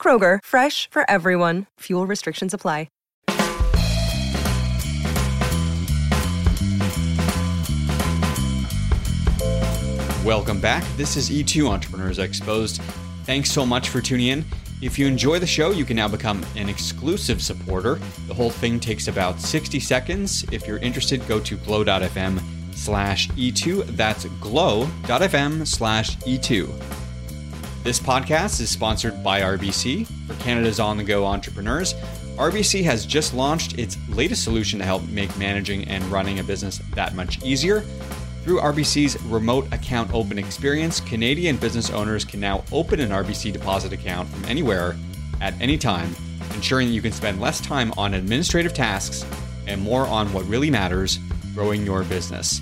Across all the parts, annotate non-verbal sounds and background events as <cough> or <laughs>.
Kroger, fresh for everyone. Fuel restrictions apply. Welcome back. This is E2 Entrepreneurs Exposed. Thanks so much for tuning in. If you enjoy the show, you can now become an exclusive supporter. The whole thing takes about 60 seconds. If you're interested, go to glow.fm slash E2. That's glow.fm slash E2. This podcast is sponsored by RBC. For Canada's on the go entrepreneurs, RBC has just launched its latest solution to help make managing and running a business that much easier. Through RBC's remote account open experience, Canadian business owners can now open an RBC deposit account from anywhere at any time, ensuring that you can spend less time on administrative tasks and more on what really matters growing your business.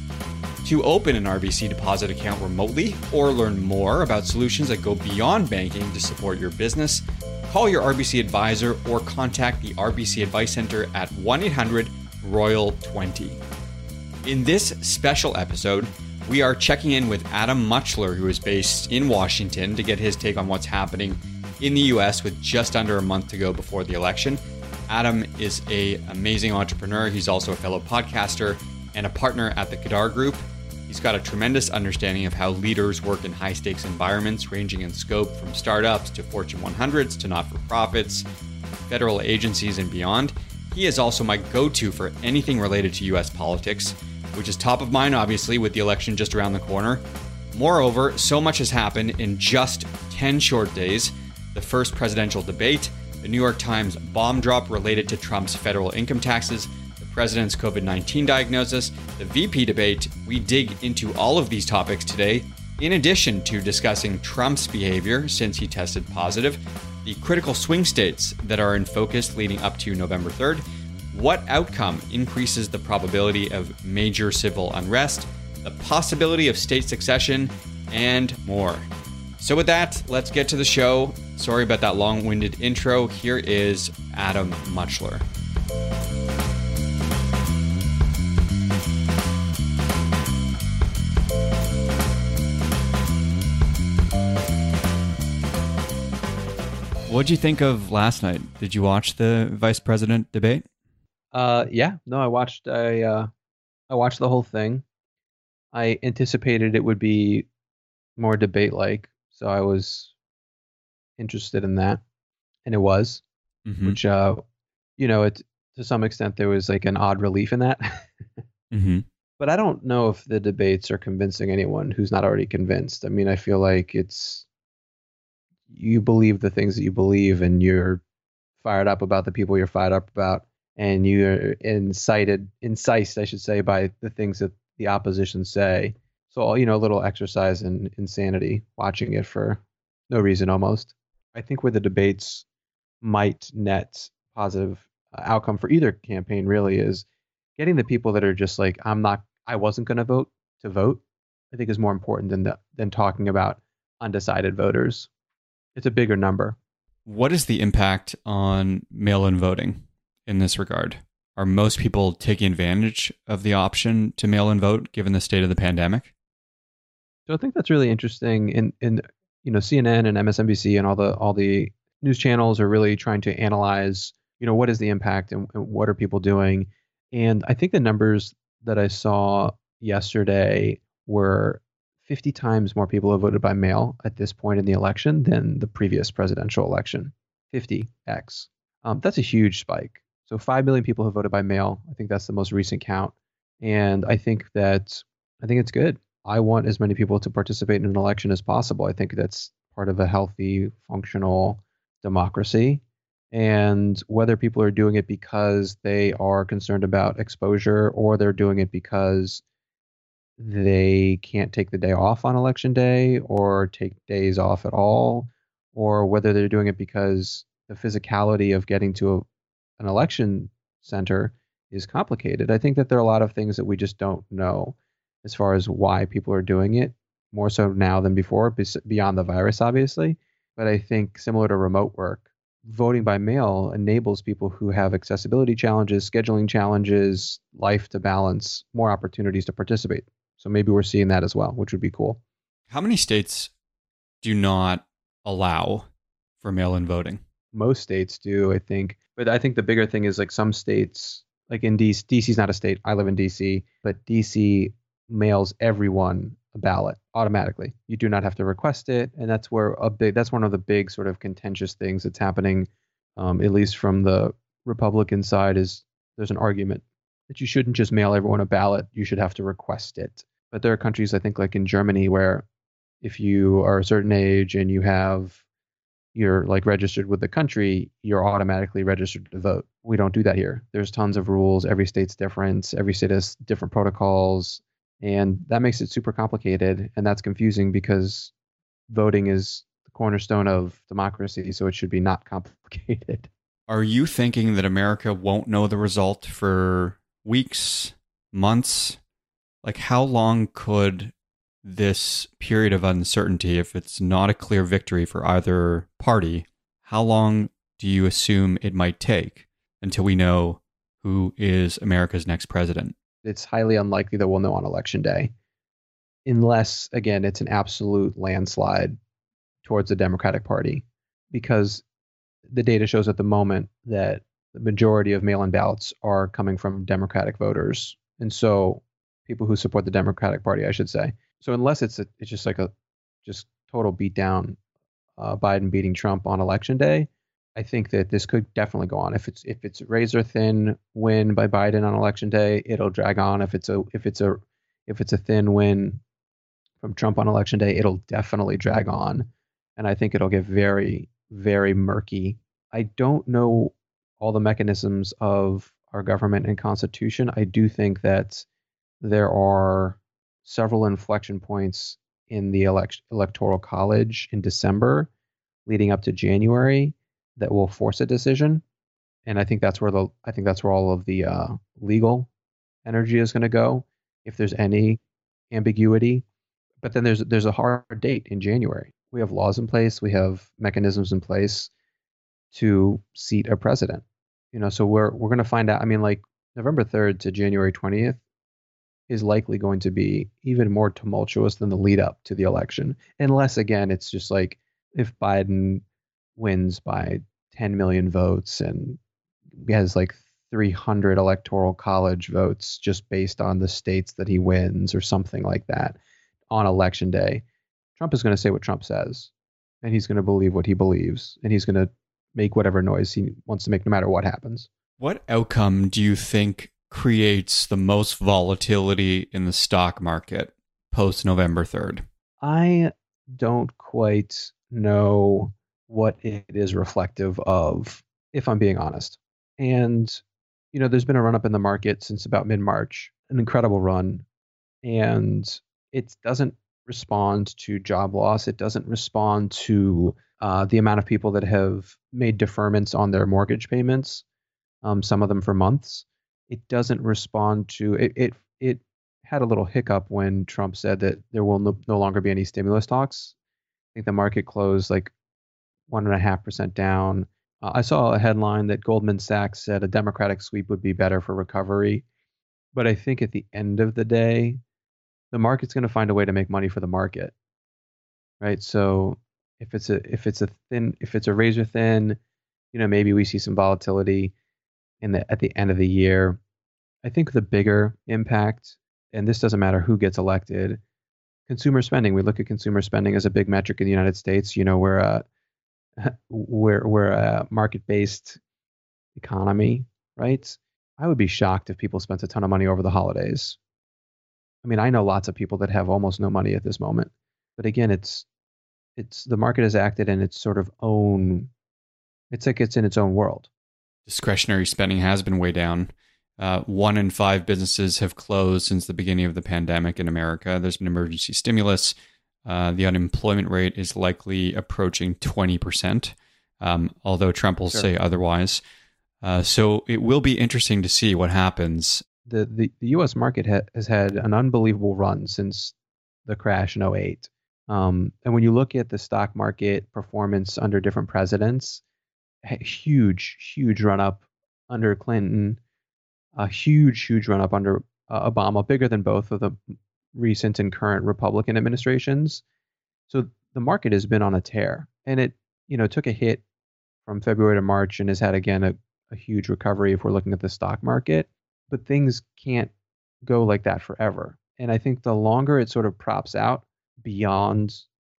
To open an RBC deposit account remotely or learn more about solutions that go beyond banking to support your business, call your RBC advisor or contact the RBC Advice Center at 1 800 Royal 20. In this special episode, we are checking in with Adam Muchler, who is based in Washington, to get his take on what's happening in the US with just under a month to go before the election. Adam is a amazing entrepreneur. He's also a fellow podcaster and a partner at the Kadar Group. He's got a tremendous understanding of how leaders work in high stakes environments, ranging in scope from startups to Fortune 100s to not for profits, federal agencies, and beyond. He is also my go to for anything related to US politics which is top of mind, obviously, with the election just around the corner. Moreover, so much has happened in just 10 short days the first presidential debate, the New York Times bomb drop related to Trump's federal income taxes, president's COVID 19 diagnosis, the VP debate. We dig into all of these topics today, in addition to discussing Trump's behavior since he tested positive, the critical swing states that are in focus leading up to November 3rd what outcome increases the probability of major civil unrest, the possibility of state succession, and more. So, with that, let's get to the show. Sorry about that long winded intro. Here is Adam Muchler. What'd you think of last night? Did you watch the vice president debate? Uh, yeah, no, I watched. I uh, I watched the whole thing. I anticipated it would be more debate like, so I was interested in that, and it was. Mm-hmm. Which, uh, you know, it to some extent there was like an odd relief in that. <laughs> mm-hmm. But I don't know if the debates are convincing anyone who's not already convinced. I mean, I feel like it's you believe the things that you believe, and you're fired up about the people you're fired up about and you're incited, incised, I should say, by the things that the opposition say. So, you know, a little exercise in insanity watching it for no reason almost. I think where the debates might net positive uh, outcome for either campaign really is getting the people that are just like, I'm not, I wasn't going to vote to vote. I think is more important than the, than talking about undecided voters. It's a bigger number. What is the impact on mail-in voting? in this regard? Are most people taking advantage of the option to mail in vote given the state of the pandemic? So I think that's really interesting. In in you know CNN and MSNBC and all the all the news channels are really trying to analyze you know what is the impact and, and what are people doing. And I think the numbers that I saw yesterday were 50 times more people have voted by mail at this point in the election than the previous presidential election. 50x. Um, that's a huge spike. So 5 million people have voted by mail. I think that's the most recent count. And I think that I think it's good. I want as many people to participate in an election as possible. I think that's part of a healthy, functional democracy. And whether people are doing it because they are concerned about exposure or they're doing it because they can't take the day off on election day or take days off at all, or whether they're doing it because the physicality of getting to a, an election center is complicated. I think that there are a lot of things that we just don't know as far as why people are doing it, more so now than before, beyond the virus, obviously. But I think similar to remote work, voting by mail enables people who have accessibility challenges, scheduling challenges, life to balance, more opportunities to participate. So maybe we're seeing that as well, which would be cool. How many states do not allow for mail in voting? Most states do, I think. But I think the bigger thing is like some states, like in DC, DC's not a state. I live in DC, but DC mails everyone a ballot automatically. You do not have to request it, and that's where a big that's one of the big sort of contentious things that's happening, um, at least from the Republican side, is there's an argument that you shouldn't just mail everyone a ballot. You should have to request it. But there are countries, I think, like in Germany, where if you are a certain age and you have you're like registered with the country, you're automatically registered to vote. We don't do that here. There's tons of rules. Every state's different. Every state has different protocols. And that makes it super complicated. And that's confusing because voting is the cornerstone of democracy. So it should be not <laughs> complicated. Are you thinking that America won't know the result for weeks, months? Like, how long could this period of uncertainty, if it's not a clear victory for either party, how long do you assume it might take until we know who is America's next president? It's highly unlikely that we'll know on election day, unless, again, it's an absolute landslide towards the Democratic Party, because the data shows at the moment that the majority of mail in ballots are coming from Democratic voters. And so people who support the Democratic Party, I should say. So unless it's a, it's just like a just total beatdown, uh, Biden beating Trump on election day, I think that this could definitely go on. If it's if it's razor thin win by Biden on election day, it'll drag on. If it's a if it's a if it's a thin win from Trump on election day, it'll definitely drag on, and I think it'll get very very murky. I don't know all the mechanisms of our government and constitution. I do think that there are several inflection points in the elect- electoral college in December leading up to January that will force a decision. And I think that's where the I think that's where all of the uh, legal energy is going to go if there's any ambiguity. But then there's there's a hard date in January. We have laws in place, we have mechanisms in place to seat a president. You know, so we're we're going to find out. I mean, like November 3rd to January 20th is likely going to be even more tumultuous than the lead up to the election. Unless, again, it's just like if Biden wins by 10 million votes and has like 300 electoral college votes just based on the states that he wins or something like that on election day, Trump is going to say what Trump says and he's going to believe what he believes and he's going to make whatever noise he wants to make no matter what happens. What outcome do you think creates the most volatility in the stock market post November 3rd? I don't quite know what it is reflective of, if I'm being honest. And, you know, there's been a run up in the market since about mid March, an incredible run. And it doesn't respond to job loss, it doesn't respond to uh, the amount of people that have made deferments on their mortgage payments, um, some of them for months it doesn't respond to it. It, it had a little hiccup when Trump said that there will no, no longer be any stimulus talks. I think the market closed like one and a half percent down. Uh, I saw a headline that Goldman Sachs said a Democratic sweep would be better for recovery, but I think at the end of the day, the market's going to find a way to make money for the market, right? So if it's a if it's a thin if it's a razor thin, you know maybe we see some volatility in the at the end of the year. I think the bigger impact, and this doesn't matter who gets elected, consumer spending. We look at consumer spending as a big metric in the United States. You know, we're a <laughs> we're we're a market-based economy, right? I would be shocked if people spent a ton of money over the holidays. I mean, I know lots of people that have almost no money at this moment. But again, it's it's the market has acted in its sort of own it's like it's in its own world discretionary spending has been way down. Uh, one in five businesses have closed since the beginning of the pandemic in America. There's been emergency stimulus. Uh, the unemployment rate is likely approaching 20%. um, although Trump will Sure. say otherwise. Uh, so it will be interesting to see what happens. The the, the U.S. market ha- has had an unbelievable run since the crash in 08. Um, and when you look at the stock market performance under different presidents, huge, huge run up under Clinton, a huge, huge run up under uh, Obama, bigger than both of the recent and current Republican administrations. So the market has been on a tear, and it you know took a hit from February to March and has had again a, a huge recovery if we're looking at the stock market. But things can't go like that forever. And I think the longer it sort of props out beyond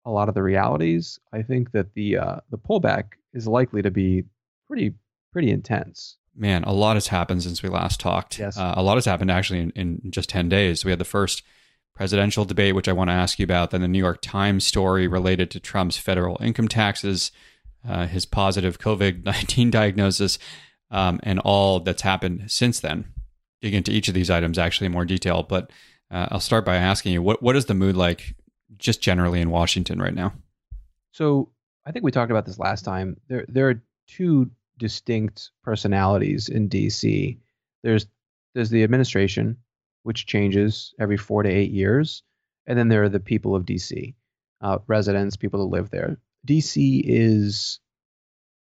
a lot of the realities, I think that the uh, the pullback is likely to be pretty pretty intense. Man, a lot has happened since we last talked. Yes. Uh, a lot has happened actually in, in just 10 days. We had the first presidential debate, which I want to ask you about, then the New York Times story related to Trump's federal income taxes, uh, his positive COVID 19 <laughs> diagnosis, um, and all that's happened since then. Dig into each of these items actually in more detail. But uh, I'll start by asking you what, what is the mood like just generally in Washington right now? So I think we talked about this last time. There there are two distinct personalities in DC. There's there's the administration, which changes every four to eight years, and then there are the people of DC, uh, residents, people that live there. DC is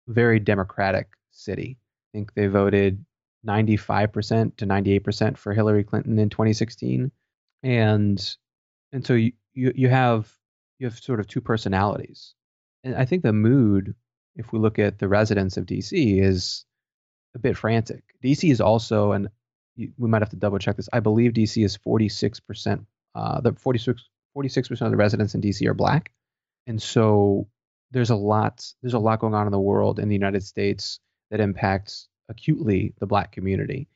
very democratic city. I think they voted 95% to 98% for Hillary Clinton in 2016, and and so you you, you have you have sort of two personalities and I think the mood, if we look at the residents of DC, is a bit frantic. DC is also, and we might have to double check this. I believe DC is 46%. Uh, the 46 percent of the residents in DC are black, and so there's a lot there's a lot going on in the world in the United States that impacts acutely the black community,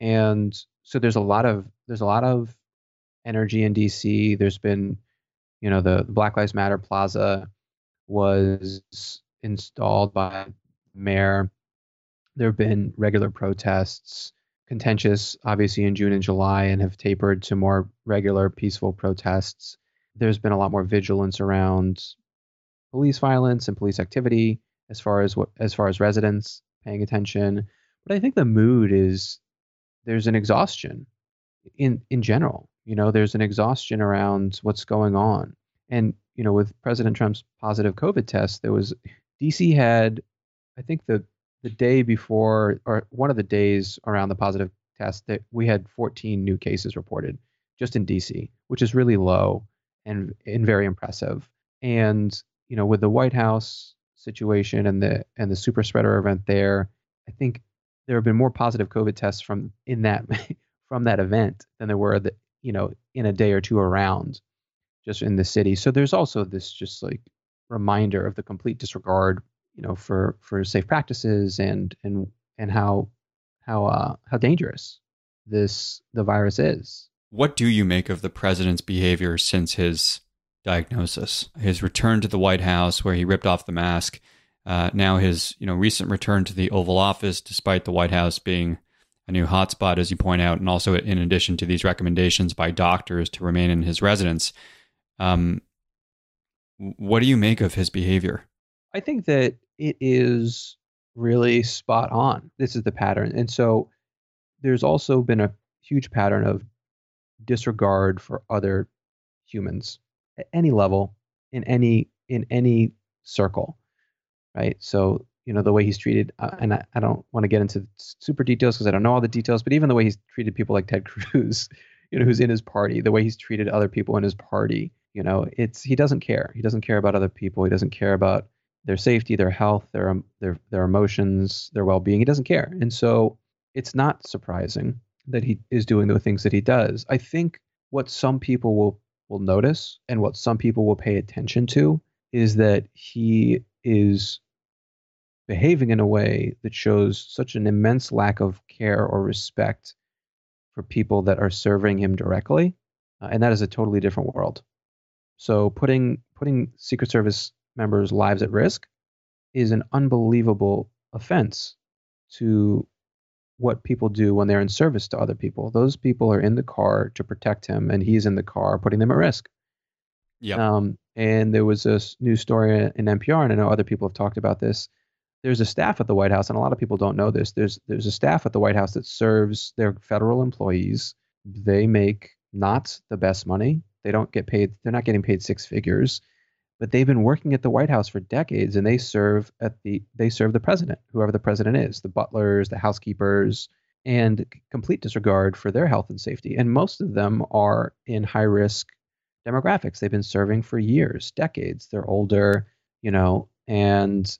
and so there's a lot of there's a lot of energy in DC. There's been, you know, the, the Black Lives Matter Plaza was installed by mayor. There have been regular protests, contentious, obviously in June and July, and have tapered to more regular, peaceful protests. There's been a lot more vigilance around police violence and police activity as far as what as far as residents paying attention. But I think the mood is there's an exhaustion in in general. You know, there's an exhaustion around what's going on. And you know, with President Trump's positive COVID test, there was DC had, I think the the day before or one of the days around the positive test that we had 14 new cases reported just in DC, which is really low and and very impressive. And you know, with the White House situation and the and the super spreader event there, I think there have been more positive COVID tests from in that <laughs> from that event than there were the you know in a day or two around just in the city. So there's also this just like reminder of the complete disregard, you know, for for safe practices and and and how how uh, how dangerous this the virus is. What do you make of the president's behavior since his diagnosis? His return to the White House, where he ripped off the mask. Uh, now his you know recent return to the Oval Office, despite the White House being a new hotspot, as you point out, and also in addition to these recommendations by doctors to remain in his residence. Um, what do you make of his behavior? I think that it is really spot on. This is the pattern. And so there's also been a huge pattern of disregard for other humans at any level in any in any circle. Right? So, you know, the way he's treated uh, and I, I don't want to get into super details because I don't know all the details, but even the way he's treated people like Ted <laughs> Cruz, you know, who's in his party, the way he's treated other people in his party, you know, it's he doesn't care. He doesn't care about other people. He doesn't care about their safety, their health, their um, their their emotions, their well-being. He doesn't care, and so it's not surprising that he is doing the things that he does. I think what some people will will notice and what some people will pay attention to is that he is behaving in a way that shows such an immense lack of care or respect for people that are serving him directly, uh, and that is a totally different world. So putting putting Secret Service members' lives at risk is an unbelievable offense to what people do when they're in service to other people. Those people are in the car to protect him, and he's in the car putting them at risk. Yeah. Um, And there was a news story in NPR, and I know other people have talked about this. There's a staff at the White House, and a lot of people don't know this. There's there's a staff at the White House that serves their federal employees. They make not the best money. They don't get paid. They're not getting paid six figures, but they've been working at the White House for decades, and they serve at the they serve the president, whoever the president is, the butlers, the housekeepers, and complete disregard for their health and safety. And most of them are in high risk demographics. They've been serving for years, decades. They're older, you know, and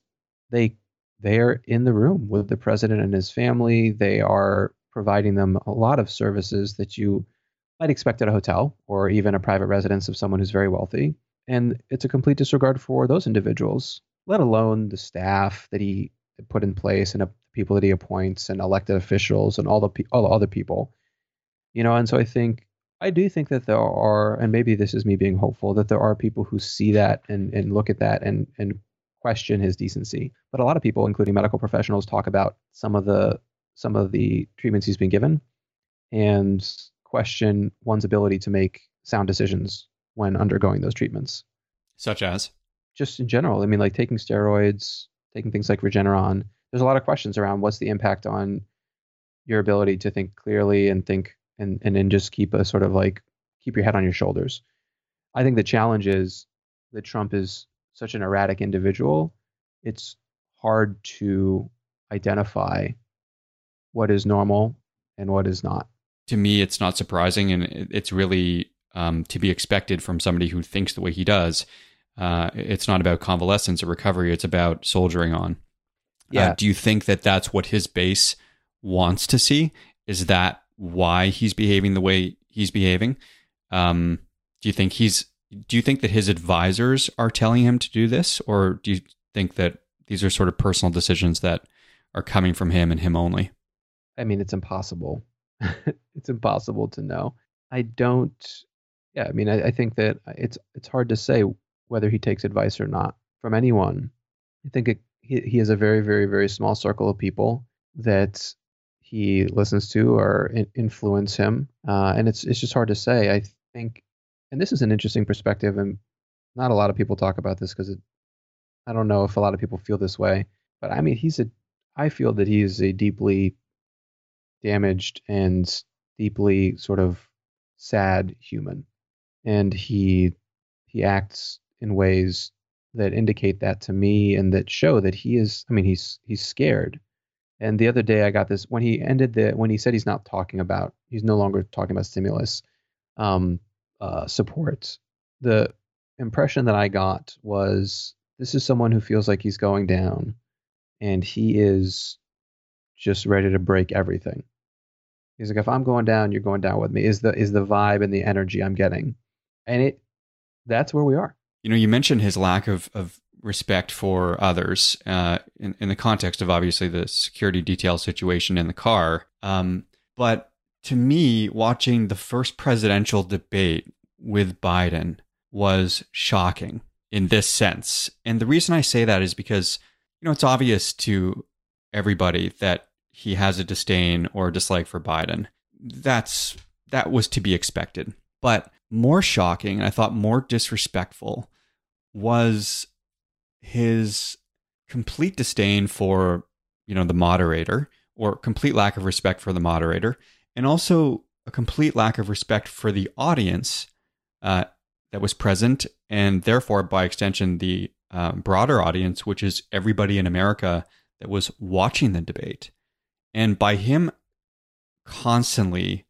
they they are in the room with the president and his family. They are providing them a lot of services that you might expect at a hotel or even a private residence of someone who's very wealthy. And it's a complete disregard for those individuals, let alone the staff that he put in place and people that he appoints and elected officials and all the all the other people. You know, and so I think I do think that there are, and maybe this is me being hopeful, that there are people who see that and, and look at that and, and question his decency. But a lot of people, including medical professionals, talk about some of the some of the treatments he's been given and question one's ability to make sound decisions when undergoing those treatments. Such as? Just in general. I mean, like taking steroids, taking things like Regeneron. There's a lot of questions around what's the impact on your ability to think clearly and think and and then just keep a sort of like keep your head on your shoulders. I think the challenge is that Trump is such an erratic individual. It's hard to identify what is normal and what is not. To me, it's not surprising, and it's really um, to be expected from somebody who thinks the way he does. Uh, it's not about convalescence or recovery; it's about soldiering on. Uh, yeah. Uh, do you think that that's what his base wants to see? Is that why he's behaving the way he's behaving. Um, do you think he's? Do you think that his advisors are telling him to do this, or do you think that these are sort of personal decisions that are coming from him and him only? I mean, it's impossible. <laughs> it's impossible to know. I don't. Yeah, I mean, I, I think that it's it's hard to say whether he takes advice or not from anyone. I think it, he he has a very very very small circle of people that he listens to or influence him. Uh, and it's it's just hard to say. I think, and this is an interesting perspective, and not a lot of people talk about this because I don't know if a lot of people feel this way. But I mean, he's a. I feel that he is a deeply damaged and deeply sort of sad human, and he he acts in ways that indicate that to me and that show that he is. I mean, he's he's scared and the other day, I got this when he ended the when he said he's not talking about he's no longer talking about stimulus um, uh, support. The impression that I got was this is someone who feels like he's going down, and he is just ready to break everything. He's like, if I'm going down, you're going down with me. Is the is the vibe and the energy I'm getting, and it that's where we are. You know, you mentioned his lack of of respect for others uh, in, in the context of obviously the security detail situation in the car. Um, but to me, watching the first presidential debate with Biden was shocking in this sense. And the reason I say that is because, you know, it's obvious to everybody that he has a disdain or a dislike for Biden. That's that was to be expected. But more shocking, and I thought more disrespectful was his complete disdain for you know the moderator or complete lack of respect for the moderator and also a complete lack of respect for the audience uh, that was present and therefore by extension the uh, broader audience which is everybody in america that was watching the debate. And by him constantly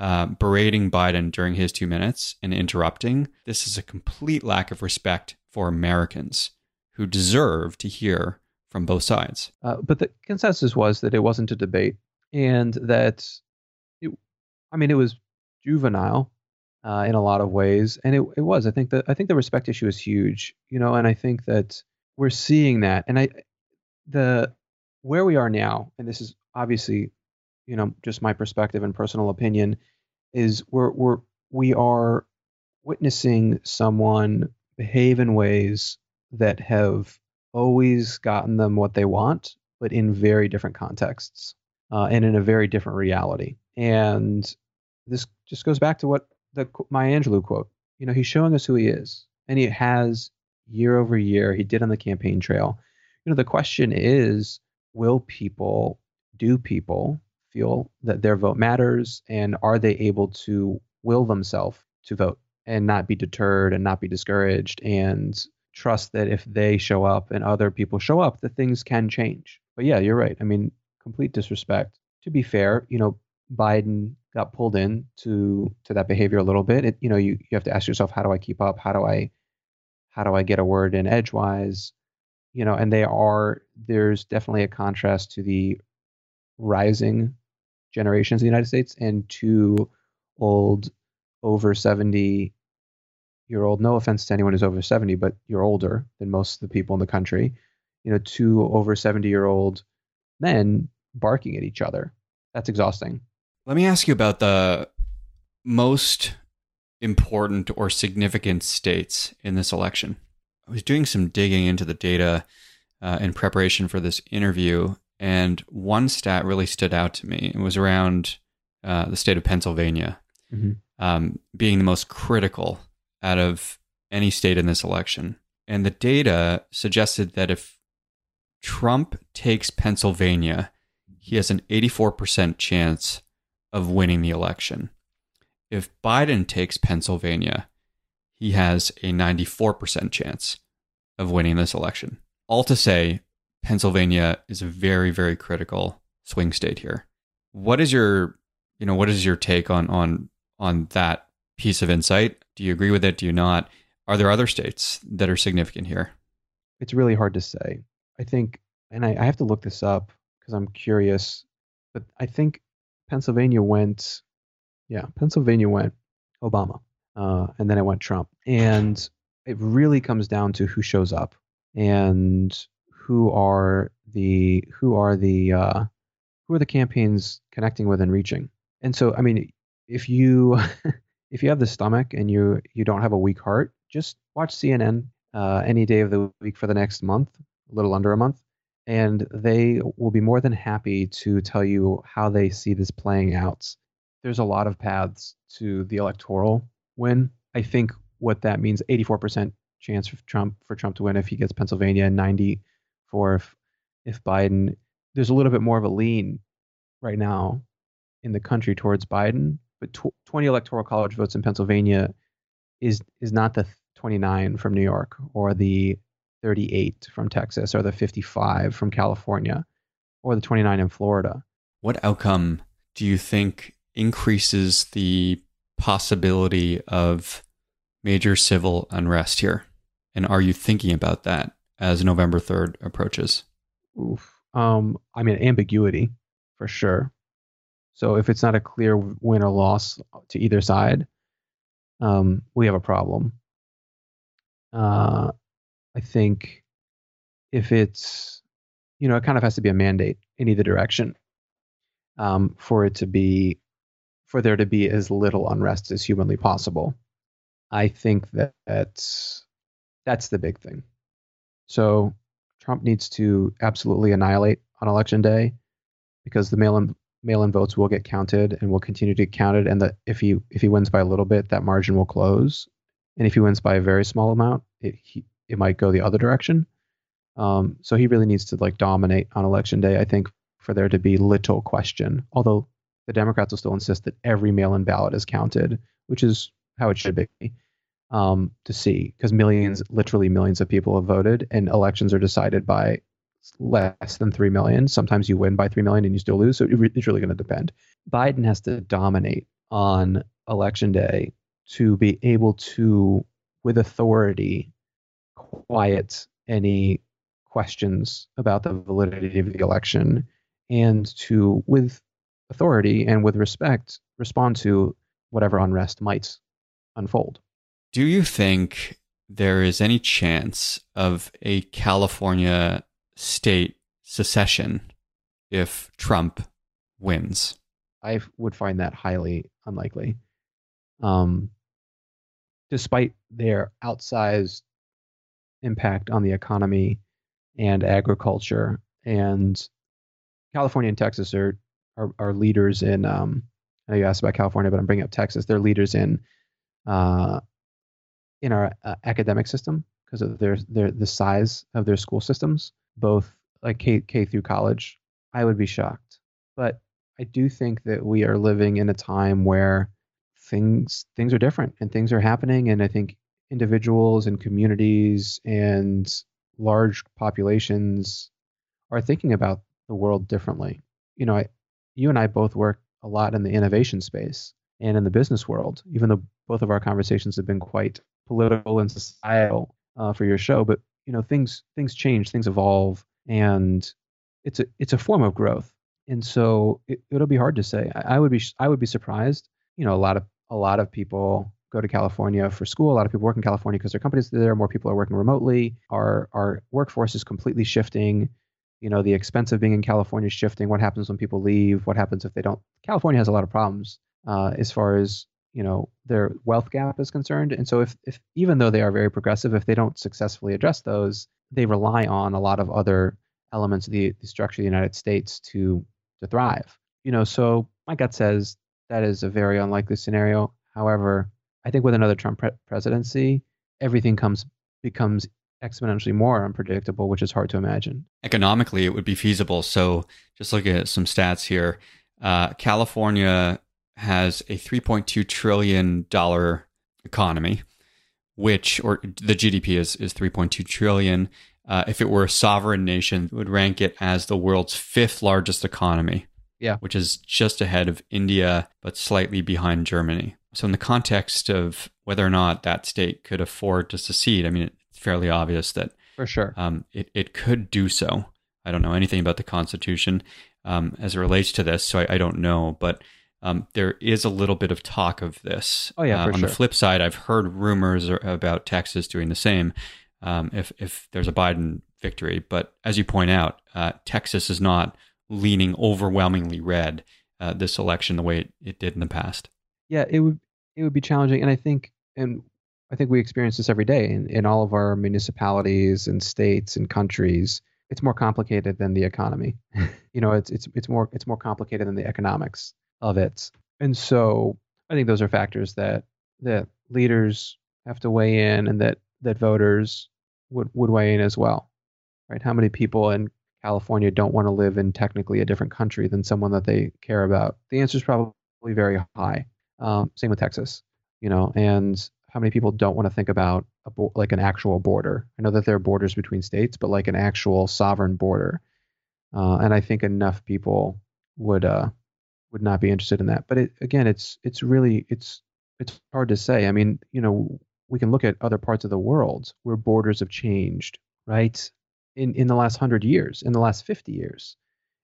uh, berating biden during his two minutes and interrupting this is a complete lack of respect for americans who deserve to hear from both sides. Uh, but the consensus was that it wasn't a debate, and that it, I mean, it was juvenile uh, in a lot of ways, and it, it was. I think that I think the respect issue is huge, you know, and I think that we're seeing that, and I the where we are now, and this is obviously, you know, just my perspective and personal opinion, is we're we're we are witnessing someone behave in ways that have always gotten them what they want, but in very different contexts uh, and in a very different reality. And this just goes back to what the Maya Angelou quote. You know, he's showing us who he is, and he has year over year. He did on the campaign trail. You know, the question is, will people, do people feel that their vote matters, and are they able to will themselves to vote and not be deterred and not be discouraged and trust that if they show up and other people show up, that things can change. But yeah, you're right. I mean, complete disrespect. To be fair, you know, Biden got pulled in to to that behavior a little bit. It, you know, you, you have to ask yourself, how do I keep up? How do I how do I get a word in edgewise? You know, and they are there's definitely a contrast to the rising generations in the United States and two old over 70 year old no offense to anyone who's over 70 but you're older than most of the people in the country you know two over 70 year old men barking at each other. That's exhausting. Let me ask you about the most important or significant states in this election. I was doing some digging into the data uh, in preparation for this interview and one stat really stood out to me it was around uh, the state of pennsylvania mm-hmm. um, being the most critical out of any state in this election. And the data suggested that if Trump takes Pennsylvania, he has an 84% chance of winning the election. If Biden takes Pennsylvania, he has a 94% chance of winning this election. All to say, Pennsylvania is a very, very critical swing state here. What is your, you know, what is your take on on on that piece of insight? Do you agree with it? Do you not? Are there other states that are significant here? It's really hard to say. I think, and I, I have to look this up because I'm curious, but I think Pennsylvania went, yeah, Pennsylvania went Obama, uh, and then it went Trump. And it really comes down to who shows up and who are the who are the uh, who are the campaigns connecting with and reaching. And so, I mean, if you <laughs> if you have the stomach and you you don't have a weak heart, just watch CNN uh, any day of the week for the next month, a little under a month, and they will be more than happy to tell you how they see this playing out. There's a lot of paths to the electoral win. I think what that means 84% chance for Trump for Trump to win if he gets Pennsylvania and 90 for if if Biden there's a little bit more of a lean right now in the country towards Biden but tw- 20 electoral college votes in Pennsylvania is is not the 29 from New York or the 38 from Texas or the 55 from California or the 29 in Florida. What outcome do you think increases the possibility of major civil unrest here? And are you thinking about that as November 3rd approaches? Oof. Um, I mean, ambiguity for sure. So if it's not a clear win or loss to either side, um, we have a problem. Uh, I think if it's, you know, it kind of has to be a mandate in either direction um, for it to be, for there to be as little unrest as humanly possible. I think that that's, that's the big thing. So Trump needs to absolutely annihilate on election day because the mail-in mail-in votes will get counted and will continue to get counted. And that if he if he wins by a little bit that margin will close. And if he wins by a very small amount it he, it might go the other direction. Um, so he really needs to like dominate on election day i think for there to be little question. Although the democrats will still insist that every mail-in ballot is counted which is how it should be um, to see because millions literally millions of people have voted and elections are decided by less than 3 million. Sometimes you win by 3 million and you still lose. So it's really going to depend. Biden has to dominate on election day to be able to, with authority, quiet any questions about the validity of the election and to, with authority and with respect, respond to whatever unrest might unfold. Do you think there is any chance of a California state secession if Trump wins. I would find that highly unlikely. Um, despite their outsized impact on the economy and agriculture, and California and Texas are are, are leaders in. Um, I know you asked about California, but I'm bringing up Texas. They're leaders in uh, in our uh, academic system because of their their the size of their school systems, both like K K through college, I would be shocked. But I do think that we are living in a time where things things are different and things are happening and I think individuals and communities and large populations are thinking about the world differently. You know, I, you and I both work a lot in the innovation space and in the business world, even though both of our conversations have been quite political and societal uh, for your show. But you know, things things change, things evolve, and it's a it's a form of growth. And so it, it'll be hard to say. I, I would be I would be surprised. You know, a lot of a lot of people go to California for school. A lot of people work in California because their companies there. More people are working remotely. Our our workforce is completely shifting. You know, the expense of being in California is shifting. What happens when people leave? What happens if they don't? California has a lot of problems uh, as far as you know their wealth gap is concerned. And so if if even though they are very progressive, if they don't successfully address those, they rely on a lot of other elements of the, the structure of the United States to to thrive. You know, so my gut says that is a very unlikely scenario. However, I think with another Trump pre- presidency, everything comes becomes exponentially more unpredictable, which is hard to imagine. Economically, it would be feasible. So, just looking at some stats here, uh, California has a 3.2 trillion dollar economy, which or the GDP is is 3.2 trillion. Uh, if it were a sovereign nation, it would rank it as the world's fifth largest economy. Yeah, which is just ahead of India, but slightly behind Germany. So, in the context of whether or not that state could afford to secede, I mean, it's fairly obvious that for sure um, it, it could do so. I don't know anything about the Constitution um, as it relates to this, so I, I don't know. But um, there is a little bit of talk of this. Oh yeah, uh, on sure. the flip side, I've heard rumors about Texas doing the same. Um, if if there's a Biden victory, but as you point out, uh, Texas is not leaning overwhelmingly red uh, this election the way it, it did in the past yeah, it would it would be challenging, and I think and I think we experience this every day in, in all of our municipalities and states and countries. It's more complicated than the economy. <laughs> you know, it's it's it's more it's more complicated than the economics of it. And so I think those are factors that that leaders have to weigh in and that that voters would would weigh in as well. Right? How many people in California don't want to live in technically a different country than someone that they care about? The answer is probably very high. Um, same with Texas, you know, and how many people don't want to think about a bo- like an actual border? I know that there are borders between states, but like an actual sovereign border. Uh, and I think enough people would uh, would not be interested in that. But it, again, it's it's really it's it's hard to say. I mean, you know, we can look at other parts of the world where borders have changed, right? In in the last hundred years, in the last fifty years,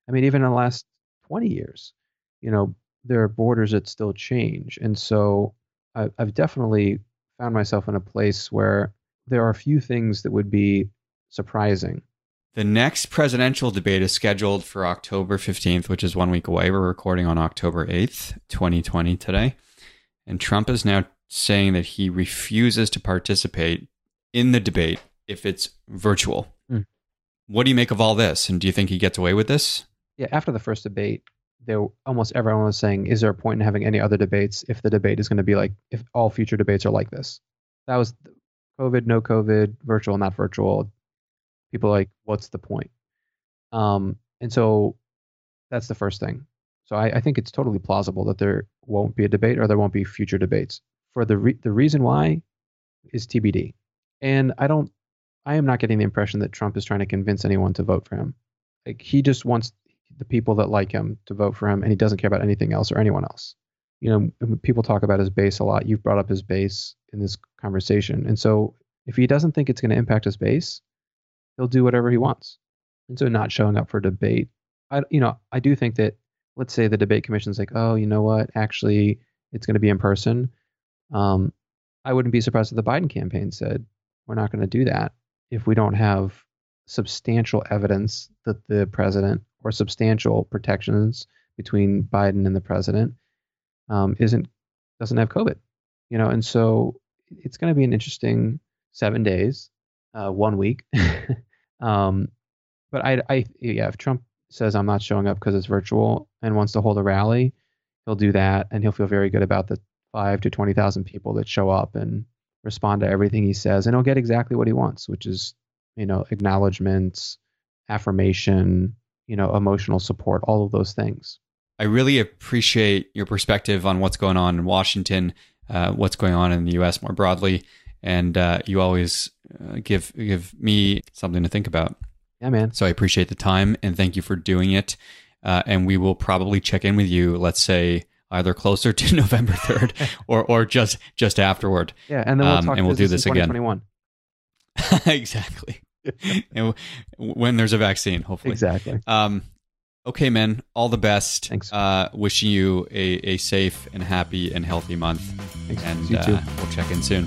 I mean, even in the last twenty years, you know, there are borders that still change. And so I, I've definitely found myself in a place where there are a few things that would be surprising. The next presidential debate is scheduled for October 15th, which is one week away. We're recording on October 8th, 2020 today. And Trump is now saying that he refuses to participate in the debate if it's virtual. Mm. What do you make of all this? And do you think he gets away with this? Yeah, after the first debate, there almost everyone was saying, is there a point in having any other debates if the debate is going to be like if all future debates are like this? That was COVID, no COVID, virtual, not virtual. People like, what's the point? Um, and so that's the first thing. So I, I, think it's totally plausible that there won't be a debate or there won't be future debates. For the re- the reason why is TBD. And I don't, I am not getting the impression that Trump is trying to convince anyone to vote for him. Like he just wants the people that like him to vote for him, and he doesn't care about anything else or anyone else. You know, people talk about his base a lot. You've brought up his base in this conversation, and so if he doesn't think it's going to impact his base, he'll do whatever he wants. And so, not showing up for debate, I, you know, I do think that let's say the debate commission's like, oh, you know what, actually, it's going to be in person. Um, I wouldn't be surprised if the Biden campaign said we're not going to do that if we don't have substantial evidence that the president or substantial protections between Biden and the president um, isn't doesn't have COVID, you know, and so it's going to be an interesting seven days, uh, one week. <laughs> um, but I, I, yeah, if Trump says I'm not showing up because it's virtual and wants to hold a rally, he'll do that, and he'll feel very good about the five to twenty thousand people that show up and respond to everything he says, and he'll get exactly what he wants, which is, you know, acknowledgments, affirmation, you know, emotional support, all of those things. I really appreciate your perspective on what's going on in Washington, uh, what's going on in the U.S. more broadly, and uh, you always uh, give give me something to think about. Yeah, man. So I appreciate the time and thank you for doing it. Uh, and we will probably check in with you. Let's say either closer <laughs> to November third <laughs> or or just just afterward. Yeah, and then we'll Um, and we'll do this again. <laughs> exactly. and when there's a vaccine, hopefully. Exactly. Um, okay, man. All the best. Thanks. Uh, wishing you a, a safe and happy and healthy month. Thanks. And you too. uh, we'll check in soon.